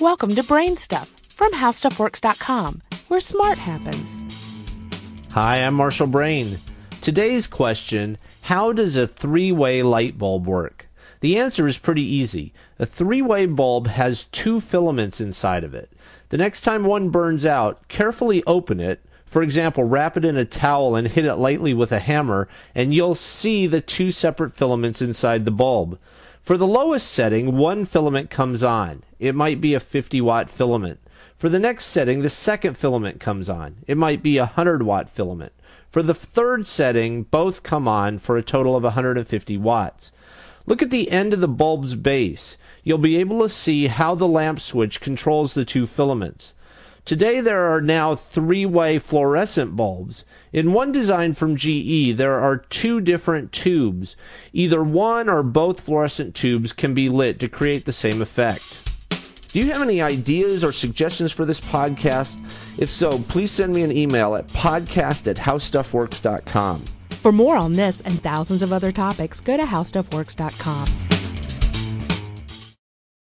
Welcome to Brain Stuff from HowStuffWorks.com, where smart happens. Hi, I'm Marshall Brain. Today's question How does a three way light bulb work? The answer is pretty easy. A three way bulb has two filaments inside of it. The next time one burns out, carefully open it. For example, wrap it in a towel and hit it lightly with a hammer, and you'll see the two separate filaments inside the bulb. For the lowest setting, one filament comes on. It might be a 50 watt filament. For the next setting, the second filament comes on. It might be a 100 watt filament. For the third setting, both come on for a total of 150 watts. Look at the end of the bulb's base. You'll be able to see how the lamp switch controls the two filaments. Today there are now three-way fluorescent bulbs. In one design from GE, there are two different tubes. Either one or both fluorescent tubes can be lit to create the same effect. Do you have any ideas or suggestions for this podcast? If so, please send me an email at podcast at howstuffworks.com. For more on this and thousands of other topics, go to HowStuffWorks.com.